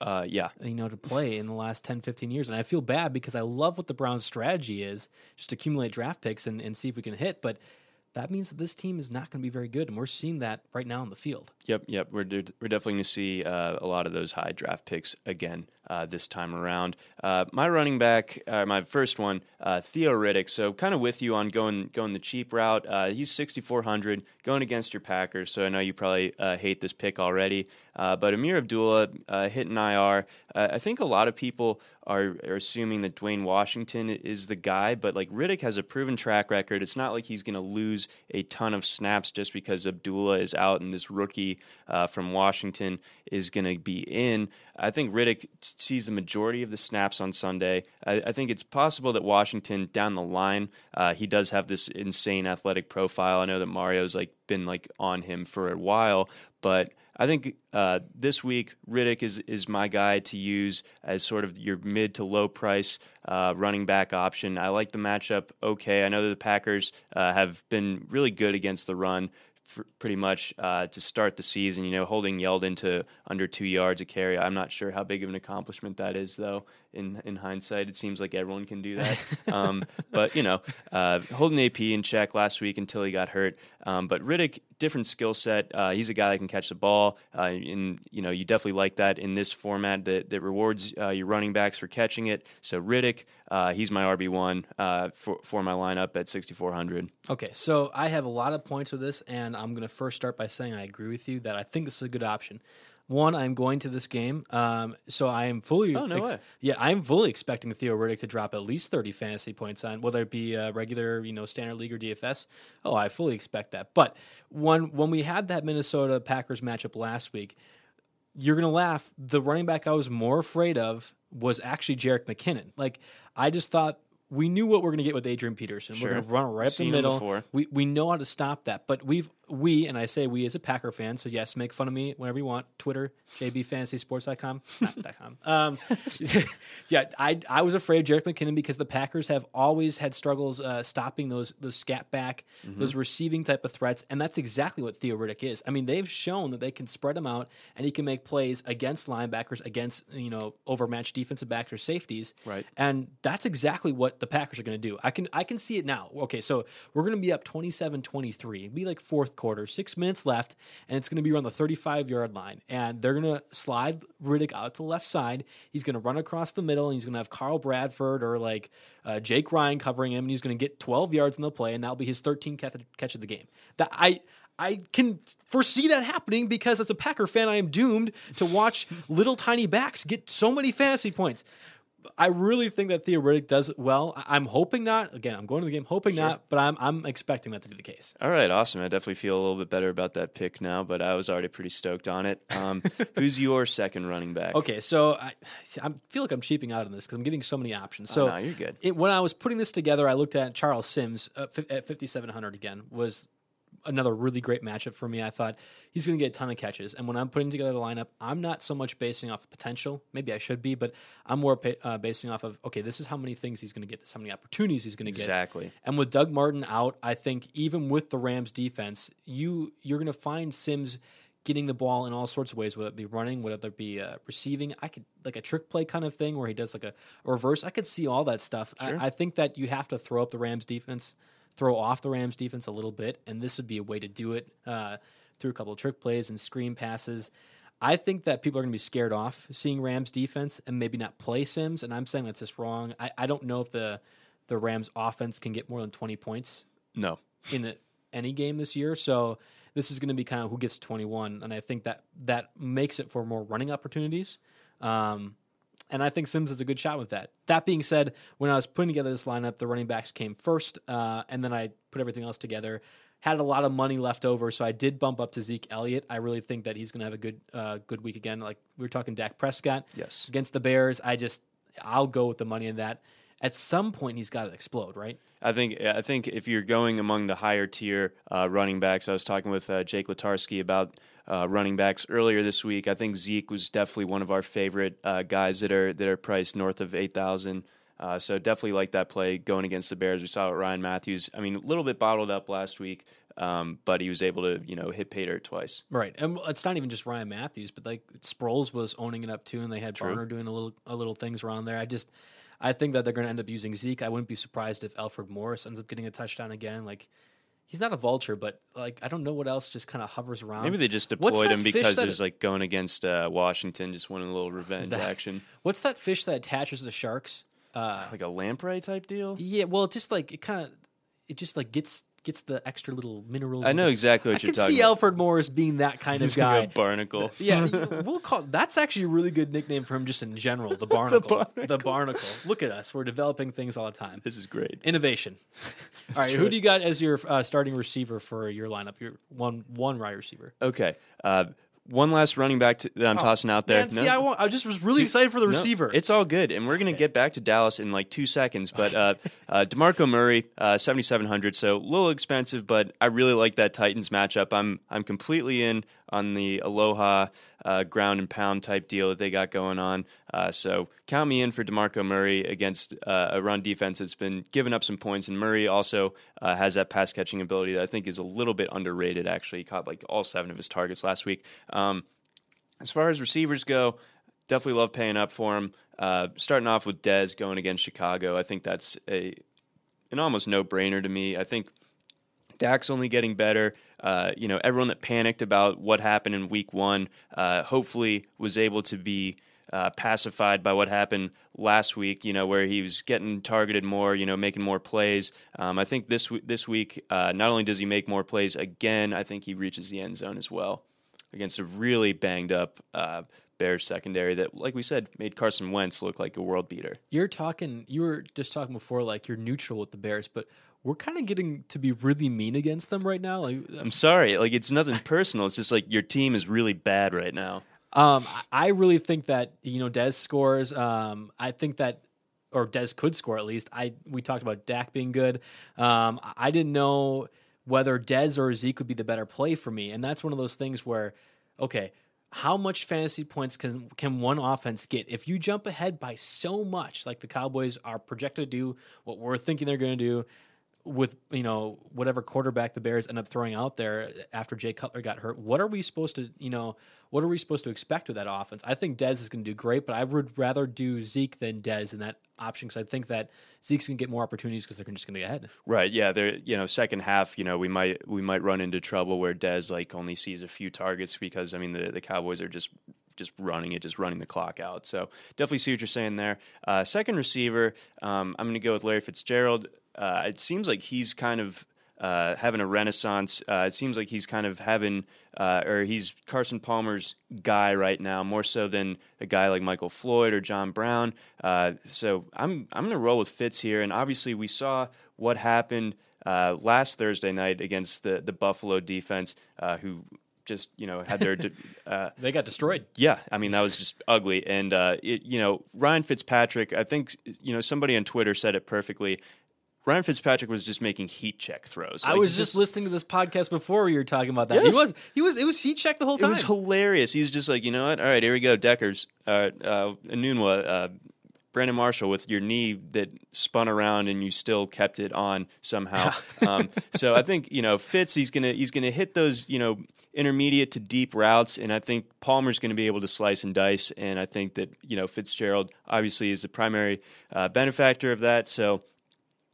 Speaker 2: Uh, yeah,
Speaker 1: you know, to play in the last 10, 15 years. And I feel bad because I love what the Browns' strategy is, just accumulate draft picks and, and see if we can hit. But that means that this team is not going to be very good, and we're seeing that right now in the field.
Speaker 2: Yep, yep. We're we're definitely going to see uh, a lot of those high draft picks again uh, this time around. Uh, my running back, uh, my first one, uh, Theo Riddick. So kind of with you on going going the cheap route. Uh, he's 6,400 going against your Packers. So I know you probably hate this pick already. Uh, but Ameer Abdullah uh, hitting IR. Uh, I think a lot of people are, are assuming that Dwayne Washington is the guy, but like Riddick has a proven track record. It's not like he's going to lose a ton of snaps just because Abdullah is out and this rookie from Washington is going to be in. I think Riddick sees the majority of the snaps on Sunday. I, I think it's possible that Washington down the line, uh, he does have this insane athletic profile. I know that Mario's like been like on him for a while, but I think uh, this week Riddick is is my guy to use as sort of your mid to low price uh, running back option. I like the matchup. Okay, I know that the Packers uh, have been really good against the run pretty much uh, to start the season. You know, holding Yeldon to under two yards a carry. I'm not sure how big of an accomplishment that is, though. In in hindsight, it seems like everyone can do that. um, but you know, uh, holding AP in check last week until he got hurt. Um, but Riddick, different skill set. Uh, he's a guy that can catch the ball, uh, and you know, you definitely like that in this format that that rewards uh, your running backs for catching it. So Riddick, uh, he's my RB one for for my lineup at 6400.
Speaker 1: Okay, so I have a lot of points with this, and I'm going to first start by saying I agree with you that I think this is a good option. One, I'm going to this game, um, so I am fully.
Speaker 2: Oh no ex- way!
Speaker 1: Yeah, I'm fully expecting Theo Riddick to drop at least 30 fantasy points on whether it be a regular, you know, standard league or DFS. Oh, I fully expect that. But when when we had that Minnesota Packers matchup last week, you're gonna laugh. The running back I was more afraid of was actually Jerick McKinnon. Like I just thought we knew what we're going to get with Adrian Peterson.
Speaker 2: Sure.
Speaker 1: We're going to run right up the middle. We we know how to stop that. But we've we and I say we as a Packer fan. So yes, make fun of me whenever you want. Twitter, jbfantasysports.com. com. Um, yeah, I I was afraid of Jerick McKinnon because the Packers have always had struggles uh, stopping those those scat back, mm-hmm. those receiving type of threats, and that's exactly what Theo Riddick is. I mean, they've shown that they can spread him out and he can make plays against linebackers, against you know overmatched defensive backs or safeties.
Speaker 2: Right.
Speaker 1: And that's exactly what the Packers are going to do. I can I can see it now. Okay, so we're going to be up 27-23. Be like fourth quarter, 6 minutes left, and it's going to be around the 35-yard line. And they're going to slide Riddick out to the left side. He's going to run across the middle and he's going to have Carl Bradford or like uh, Jake Ryan covering him and he's going to get 12 yards in the play and that'll be his 13th catch of the game. That I I can foresee that happening because as a Packer fan, I am doomed to watch little tiny backs get so many fantasy points. I really think that Theo Riddick does well. I'm hoping not. Again, I'm going to the game hoping sure. not, but I'm I'm expecting that to be the case.
Speaker 2: All right, awesome. I definitely feel a little bit better about that pick now, but I was already pretty stoked on it. Um, who's your second running back?
Speaker 1: Okay, so I, I feel like I'm cheaping out on this because I'm getting so many options. So
Speaker 2: oh, no, you're good.
Speaker 1: It, when I was putting this together, I looked at Charles Sims uh, at 5700 again was another really great matchup for me. I thought he's going to get a ton of catches. And when I'm putting together the lineup, I'm not so much basing off of potential. Maybe I should be, but I'm more uh, basing off of okay, this is how many things he's going to get, this is how many opportunities he's going to get.
Speaker 2: Exactly.
Speaker 1: And with Doug Martin out, I think even with the Rams defense, you you're going to find Sims getting the ball in all sorts of ways, whether it be running, whether it be uh, receiving. I could like a trick play kind of thing where he does like a, a reverse. I could see all that stuff.
Speaker 2: Sure.
Speaker 1: I, I think that you have to throw up the Rams defense, throw off the Rams defense a little bit, and this would be a way to do it uh, through a couple of trick plays and screen passes. I think that people are going to be scared off seeing Rams defense and maybe not play Sims. And I'm saying that's just wrong. I, I don't know if the the Rams offense can get more than 20 points
Speaker 2: No,
Speaker 1: in a, any game this year. So this is going to be kind of who gets 21, and I think that that makes it for more running opportunities. Um, and I think Sims has a good shot with that. That being said, when I was putting together this lineup, the running backs came first, uh, and then I put everything else together. Had a lot of money left over, so I did bump up to Zeke Elliott. I really think that he's going to have a good uh, good week again. Like we were talking, Dak Prescott
Speaker 2: Yes.
Speaker 1: against the Bears. I just I'll go with the money in that. At some point, he's got to explode, right?
Speaker 2: I think I think if you're going among the higher tier uh, running backs, I was talking with uh, Jake Latarski about uh, running backs earlier this week. I think Zeke was definitely one of our favorite uh, guys that are that are priced north of eight thousand. Uh, so definitely like that play going against the Bears. We saw it Ryan Mathews. I mean, a little bit bottled up last week, um, but he was able to you know hit Pater twice.
Speaker 1: Right, and it's not even just Ryan Mathews, but like Sproles was owning it up too, and they had
Speaker 2: True.
Speaker 1: Barner doing a little a little things around there. I just I think that they're going to end up using Zeke. I wouldn't be surprised if Alfred Morris ends up getting a touchdown again. Like he's not a vulture, but like I don't know what else just kind of hovers around.
Speaker 2: Maybe they just deployed him because
Speaker 1: that-
Speaker 2: it was like going against uh, Washington, just wanting a little revenge
Speaker 1: That-
Speaker 2: action,
Speaker 1: What's that fish that attaches to sharks? Uh,
Speaker 2: like a lamprey type deal.
Speaker 1: yeah, well, it just like it kind of it just like gets gets the extra little minerals.
Speaker 2: I know
Speaker 1: things.
Speaker 2: exactly
Speaker 1: I
Speaker 2: what you're
Speaker 1: could
Speaker 2: talking
Speaker 1: see
Speaker 2: about.
Speaker 1: Alfred Morris being that kind of guy.
Speaker 2: a barnacle.
Speaker 1: Yeah, we'll call that's actually a really good nickname for him just in general. The barnacle. the barnacle. Look at us. We're developing things all the time.
Speaker 2: This is great.
Speaker 1: Innovation. all right, who do you got as your uh, starting receiver for your lineup? Your one one wide receiver.
Speaker 2: Okay. Uh, one last running back to, that I'm tossing out there.
Speaker 1: Man, see, I, I just was really excited for the
Speaker 2: no,
Speaker 1: receiver.
Speaker 2: it's all good, and we're going to get back to Dallas in like two seconds. But uh, uh, Demarco Murray, uh, 7,700, so a little expensive, but I really like that Titans matchup. I'm I'm completely in on the Aloha uh, ground and pound type deal that they got going on. Uh, so count me in for Demarco Murray against uh, a run defense that's been giving up some points, and Murray also uh, has that pass catching ability that I think is a little bit underrated. Actually, he caught like all seven of his targets last week. Um, as far as receivers go, definitely love paying up for him. Uh, starting off with Dez going against Chicago, I think that's a an almost no brainer to me. I think Dak's only getting better. Uh, you know, everyone that panicked about what happened in Week One, uh, hopefully was able to be uh, pacified by what happened last week. You know, where he was getting targeted more. You know, making more plays. Um, I think this w- this week, uh, not only does he make more plays again, I think he reaches the end zone as well against a really banged up uh, Bears secondary that, like we said, made Carson Wentz look like a world beater.
Speaker 1: You're talking. You were just talking before, like you're neutral with the Bears, but we're kind of getting to be really mean against them right now. Like,
Speaker 2: I'm sorry, like it's nothing personal. It's just like your team is really bad right now.
Speaker 1: Um, I really think that you know Dez scores. Um, I think that or Dez could score at least. I we talked about Dak being good. Um, I didn't know whether Dez or Zeke would be the better play for me, and that's one of those things where, okay, how much fantasy points can can one offense get if you jump ahead by so much, like the Cowboys are projected to do, what we're thinking they're going to do with you know whatever quarterback the Bears end up throwing out there after Jay Cutler got hurt. What are we supposed to you know what are we supposed to expect with that offense? I think Dez is going to do great, but I would rather do Zeke than Dez in that option because I think that Zeke's going to get more opportunities because they're just going to get ahead.
Speaker 2: Right? Yeah. They're you know second half. You know we might we might run into trouble where Dez like only sees a few targets because I mean the the Cowboys are just just running it, just running the clock out. So definitely see what you're saying there. Uh, second receiver, um, I'm going to go with Larry Fitzgerald. Uh, it seems like he's kind of uh, having a renaissance. Uh, it seems like he's kind of having, uh, or he's Carson Palmer's guy right now, more so than a guy like Michael Floyd or John Brown. Uh, so I'm I'm going to roll with Fitz here, and obviously we saw what happened uh, last Thursday night against the the Buffalo defense, uh, who just you know had their. uh,
Speaker 1: They got destroyed.
Speaker 2: yeah, I mean that was just ugly, and uh, it, you know Ryan Fitzpatrick. I think you know somebody on Twitter said it perfectly. Ryan Fitzpatrick was just making heat check throws.
Speaker 1: I was just listening to this podcast before we were talking about that.
Speaker 2: Yes.
Speaker 1: He was he was it was he checked the whole time.
Speaker 2: It was hilarious. He's just like, you know what? All right, here we go. Deckers, uh, uh, Enunwa, uh, Brandon Marshall with your knee that spun around and you still kept it on somehow. um, so I think you know Fitz. He's gonna he's gonna hit those you know intermediate to deep routes, and I think Palmer's going to be able to slice and dice. And I think that you know Fitzgerald obviously is the primary uh, benefactor of that. So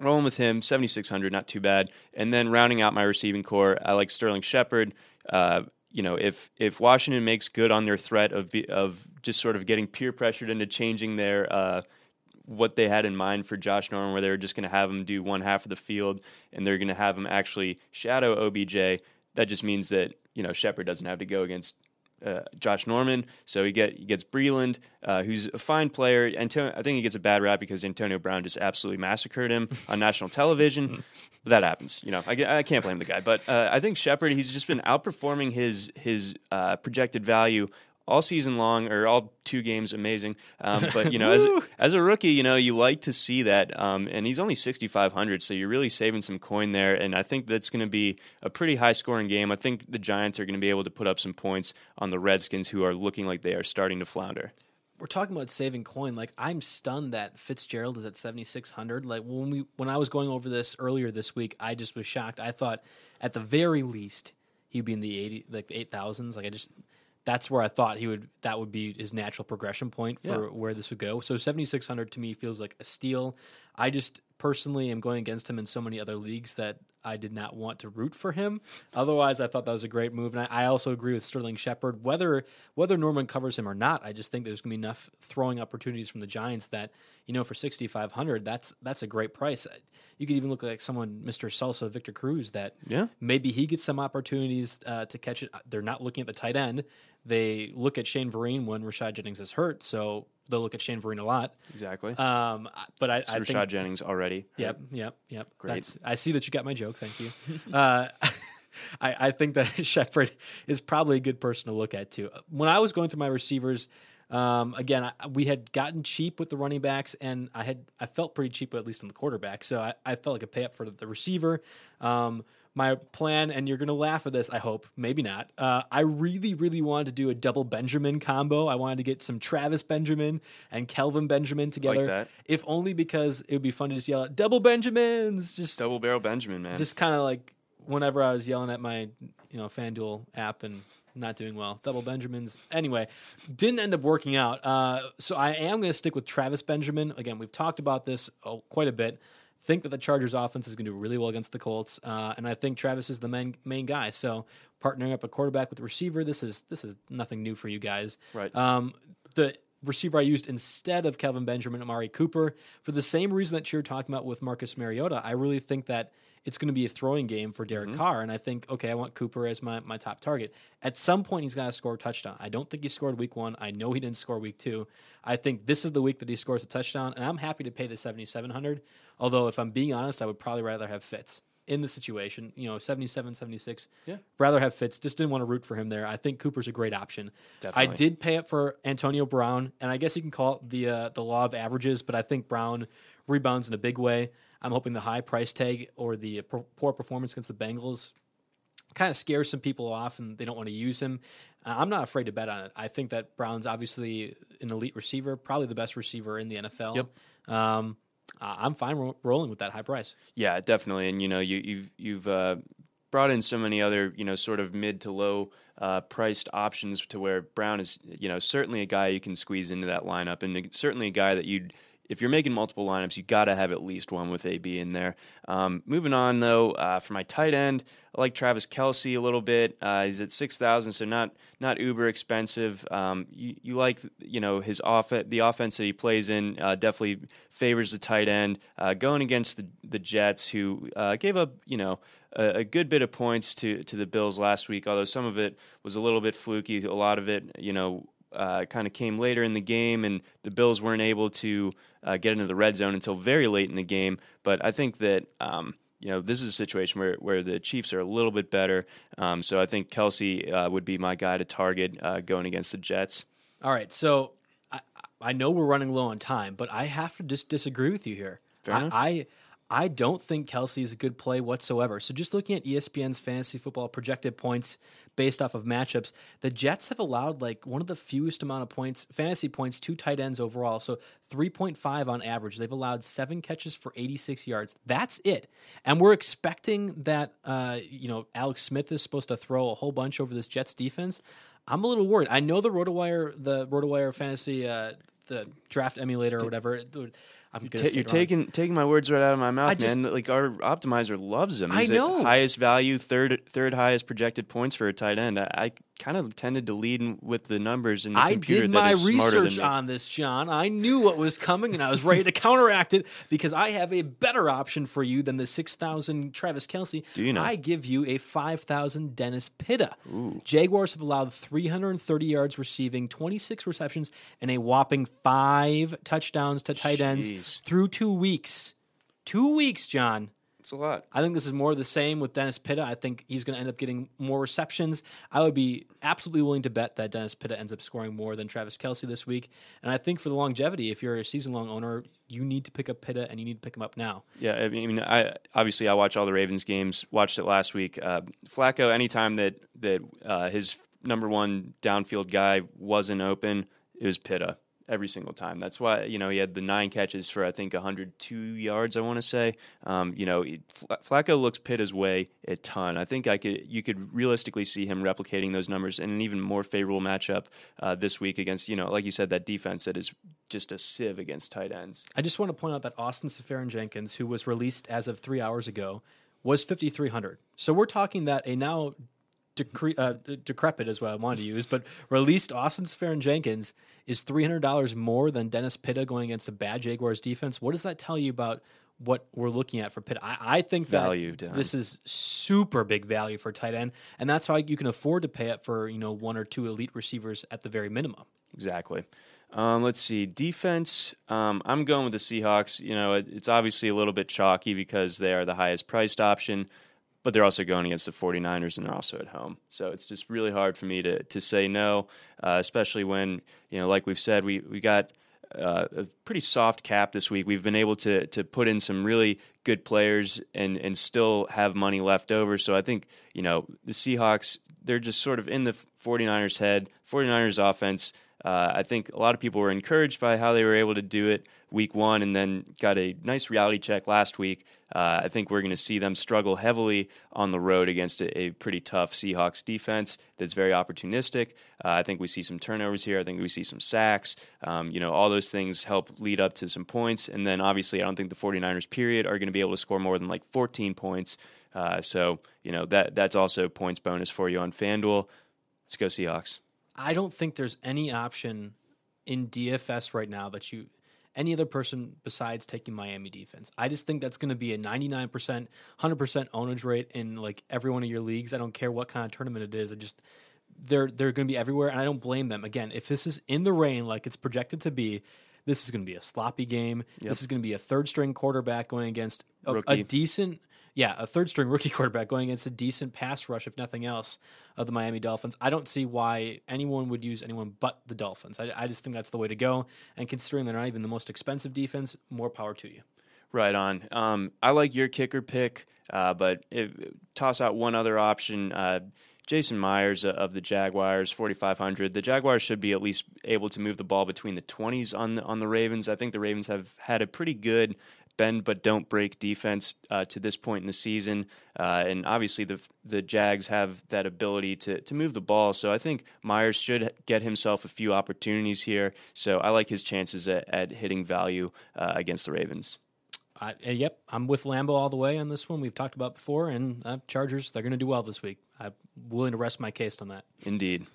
Speaker 2: rolling with him, 7,600, not too bad. And then rounding out my receiving corps, I like Sterling Shepard. Uh, you know, if if Washington makes good on their threat of of just sort of getting peer pressured into changing their uh, what they had in mind for Josh Norman, where they were just going to have him do one half of the field and they're going to have him actually shadow OBJ, that just means that you know Shepard doesn't have to go against uh, Josh Norman. So he get he gets Breeland, uh, who's a fine player. Antonio, I think he gets a bad rap because Antonio Brown just absolutely massacred him on national television. but that happens, you know. I, I can't blame the guy. But uh, I think Shepard, he's just been outperforming his his uh, projected value all season long or all two games amazing. Um, but you know, as as a rookie, you know, you like to see that. Um, and he's only sixty five hundred, so you're really saving some coin there. And I think that's going to be a pretty high scoring game. I think the Giants are going to be able to put up some points on the Redskins, who are looking like they are starting to flounder.
Speaker 1: We're talking about saving coin. Like I'm stunned that Fitzgerald is at seventy six hundred. Like when we when I was going over this earlier this week, I just was shocked. I thought at the very least he'd be in the eighty like the eight thousands. Like I just that's where I thought he would that would be his natural progression point for yeah. where this would go. So 7600 to me feels like a steal. I just personally am going against him in so many other leagues that I did not want to root for him. Otherwise, I thought that was a great move, and I, I also agree with Sterling Shepard. Whether whether Norman covers him or not, I just think there's going to be enough throwing opportunities from the Giants that you know for 6500 that's that's a great price. You could even look like someone, Mr. Salsa, Victor Cruz, that
Speaker 2: yeah
Speaker 1: maybe he gets some opportunities uh, to catch it. They're not looking at the tight end. They look at Shane Vereen when Rashad Jennings is hurt, so they'll look at Shane Vereen a lot.
Speaker 2: Exactly.
Speaker 1: Um, but I,
Speaker 2: so
Speaker 1: I
Speaker 2: Rashad
Speaker 1: think,
Speaker 2: Jennings already.
Speaker 1: Yep, yep, yep.
Speaker 2: Great.
Speaker 1: That's, I see that you got my joke. Thank you. uh, I, I think that Shepard is probably a good person to look at too. When I was going through my receivers, um, again, I, we had gotten cheap with the running backs, and I had I felt pretty cheap at least on the quarterback. So I, I felt like a pay up for the receiver. Um, my plan, and you're going to laugh at this, I hope, maybe not. Uh, I really, really wanted to do a double Benjamin combo. I wanted to get some Travis Benjamin and Kelvin Benjamin together.
Speaker 2: Like
Speaker 1: if only because it would be fun to just yell at double Benjamins. Just
Speaker 2: double barrel Benjamin, man.
Speaker 1: Just kind of like whenever I was yelling at my, you know, FanDuel app and not doing well. Double Benjamins. Anyway, didn't end up working out. Uh, so I am going to stick with Travis Benjamin. Again, we've talked about this oh, quite a bit think that the Chargers offense is going to do really well against the Colts, uh, and I think Travis is the main main guy. So partnering up a quarterback with a receiver, this is this is nothing new for you guys.
Speaker 2: Right.
Speaker 1: Um, the receiver I used instead of Kelvin Benjamin, Amari Cooper, for the same reason that you're talking about with Marcus Mariota. I really think that it's going to be a throwing game for Derek mm-hmm. Carr. And I think, okay, I want Cooper as my, my top target. At some point, he's got to score a touchdown. I don't think he scored week one. I know he didn't score week two. I think this is the week that he scores a touchdown, and I'm happy to pay the 7700 Although, if I'm being honest, I would probably rather have Fitz in the situation. You know, 77, 76.
Speaker 2: Yeah.
Speaker 1: Rather have Fitz. Just didn't want to root for him there. I think Cooper's a great option.
Speaker 2: Definitely.
Speaker 1: I did pay up for Antonio Brown, and I guess you can call it the uh, the law of averages, but I think Brown rebounds in a big way. I'm hoping the high price tag or the poor performance against the Bengals kind of scares some people off and they don't want to use him. Uh, I'm not afraid to bet on it. I think that Brown's obviously an elite receiver, probably the best receiver in the NFL.
Speaker 2: Yep.
Speaker 1: Um, I'm fine ro- rolling with that high price.
Speaker 2: Yeah, definitely. And you know, you, you've you've uh, brought in so many other you know sort of mid to low uh, priced options to where Brown is you know certainly a guy you can squeeze into that lineup, and certainly a guy that you'd if you're making multiple lineups, you got to have at least one with AB in there. Um, moving on though, uh, for my tight end, I like Travis Kelce a little bit. Uh, he's at six thousand, so not not uber expensive. Um, you, you like you know his off the offense that he plays in uh, definitely favors the tight end. Uh, going against the the Jets, who uh, gave up you know a, a, good bit of points to to the Bills last week, although some of it was a little bit fluky. A lot of it, you know, uh, kind of came later in the game, and the Bills weren't able to uh, get into the red zone until very late in the game. But I think that. Um, you know, this is a situation where, where the Chiefs are a little bit better. Um, so I think Kelce uh, would be my guy to target uh, going against the Jets.
Speaker 1: All right. So I, I know we're running low on time, but I have to just disagree with you here.
Speaker 2: I,
Speaker 1: I, I don't think Kelce is a good play whatsoever. So just looking at ESPN's fantasy football projected points based off of matchups, the Jets have allowed like one of the fewest amount of points, fantasy points to tight ends overall. So 3.5 on average. They've allowed seven catches for 86 yards. That's it. And we're expecting that, uh, you know, Alex Smith is supposed to throw a whole bunch over this Jets defense. I'm a little worried. I know the RotoWire, the RotoWire fantasy, uh, the draft emulator or whatever. I'm
Speaker 2: You're, ta- you're taking taking my words right out of my mouth,
Speaker 1: I just-
Speaker 2: man. Like our optimizer loves him.
Speaker 1: I
Speaker 2: He's
Speaker 1: know.
Speaker 2: highest value, third third highest projected points for a tight end. I, I kind of tended to lead with the numbers in the
Speaker 1: I
Speaker 2: computer
Speaker 1: did my research on this, John. I knew what was coming and I was ready to counteract it because I have a better option for you than the 6,000 Travis Kelce.
Speaker 2: Do you know?
Speaker 1: I give you a 5,000 Dennis Pitta. Jaguars have allowed 330 yards receiving, 26 receptions, and a whopping five touchdowns to tight ends through two weeks. Two weeks, John.
Speaker 2: It's a lot.
Speaker 1: I think this is more of the same with Dennis Pitta. I think he's going to end up getting more receptions. I would be absolutely willing to bet that Dennis Pitta ends up scoring more than Travis Kelce this week. And I think for the longevity, if you're a season long owner, you need to pick up Pitta and you need to pick him up now.
Speaker 2: Yeah, I mean, I obviously I watch all the Ravens games. Watched it last week. Uh, Flacco, anytime that that uh, his number one downfield guy wasn't open, it was Pitta every single time. That's why you know he had the nine catches for I think 102 yards. I want to say. Um, you know, Flacco looks Pitta's way a ton. I think I could you could realistically see him replicating those numbers in an even more favorable matchup uh, this week against you know like you said that defense that is just a sieve against tight ends.
Speaker 1: I just want to point out that Austin Seferian-Jenkins, who was released as of three hours ago, was 5,300. So we're talking that a now decre- uh, decrepit is what I wanted to use, but released Austin Seferian-Jenkins is $300 more than Dennis Pitta going against a bad Jaguars defense. What does that tell you about what we're looking at for Pitta? I, I think that
Speaker 2: Value,
Speaker 1: this is super big value for tight end, and that's how you can afford to pay it for you know one or two elite receivers at the very minimum.
Speaker 2: Exactly. Um, let's see. Defense. Um, I'm going with the Seahawks. You know, it, it's obviously a little bit chalky because they are the highest priced option, but they're also going against the 49ers and they're also at home. So it's just really hard for me to to say no, uh, especially when you know, like we've said, we we got. Uh, a pretty soft cap this week. We've been able to to put in some really good players and and still have money left over. So I think you know the Seahawks they're just sort of in the 49ers head. 49ers offense uh, I think a lot of people were encouraged by how they were able to do it week one and then got a nice reality check last week. Uh, I think we're going to see them struggle heavily on the road against a, a pretty tough Seahawks defense that's very opportunistic. Uh, I think we see some turnovers here. I think we see some sacks. Um, you know, all those things help lead up to some points. And then obviously, I don't think the 49ers, period, are going to be able to score more than like 14 points. Uh, so, you know, that that's also points bonus for you on FanDuel. Let's go Seahawks.
Speaker 1: I don't think there's any option in DFS right now that you any other person besides taking Miami defense. I just think that's going to be a 99%, 100% ownage rate in like every one of your leagues. I don't care what kind of tournament it is. I just they're they're going to be everywhere and I don't blame them. Again, if this is in the rain like it's projected to be, this is going to be a sloppy game. This is going to be a third string quarterback going against a, a decent yeah, a third string rookie quarterback going against a decent pass rush, if nothing else, of the Miami Dolphins. I don't see why anyone would use anyone but the Dolphins. I, I just think that's the way to go. And considering they're not even the most expensive defense, more power to you.
Speaker 2: Right on. Um, I like your kicker pick, uh, but if, toss out one other option. Uh, Jason Myers uh, of the Jaguars, 4,500. The Jaguars should be at least able to move the ball between the 20s on the, on the Ravens. I think the Ravens have had a pretty good bend but don't break defense uh, to this point in the season, uh, and obviously the the Jags have that ability to to move the ball. So I think Myers should get himself a few opportunities here. So I like his chances at, at hitting value uh, against the Ravens.
Speaker 1: I, uh, yep, I'm with Lambo all the way on this one. We've talked about before, and uh, Chargers, they're going to do well this week. I'm willing to rest my case on that.
Speaker 2: Indeed.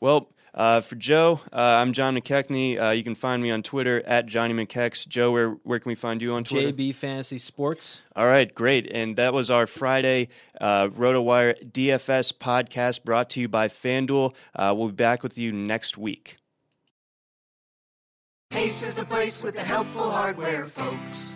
Speaker 2: Well, uh, for Joe, uh, I'm John McKechnie. Uh, you can find me on Twitter at Johnny McKex. Joe, where where can we find you on Twitter?
Speaker 1: JB Fantasy Sports.
Speaker 2: All right, great. And that was our Friday uh, RotoWire DFS podcast brought to you by FanDuel. Uh, we'll be back with you next week.
Speaker 3: Ace is a place with the helpful hardware, folks.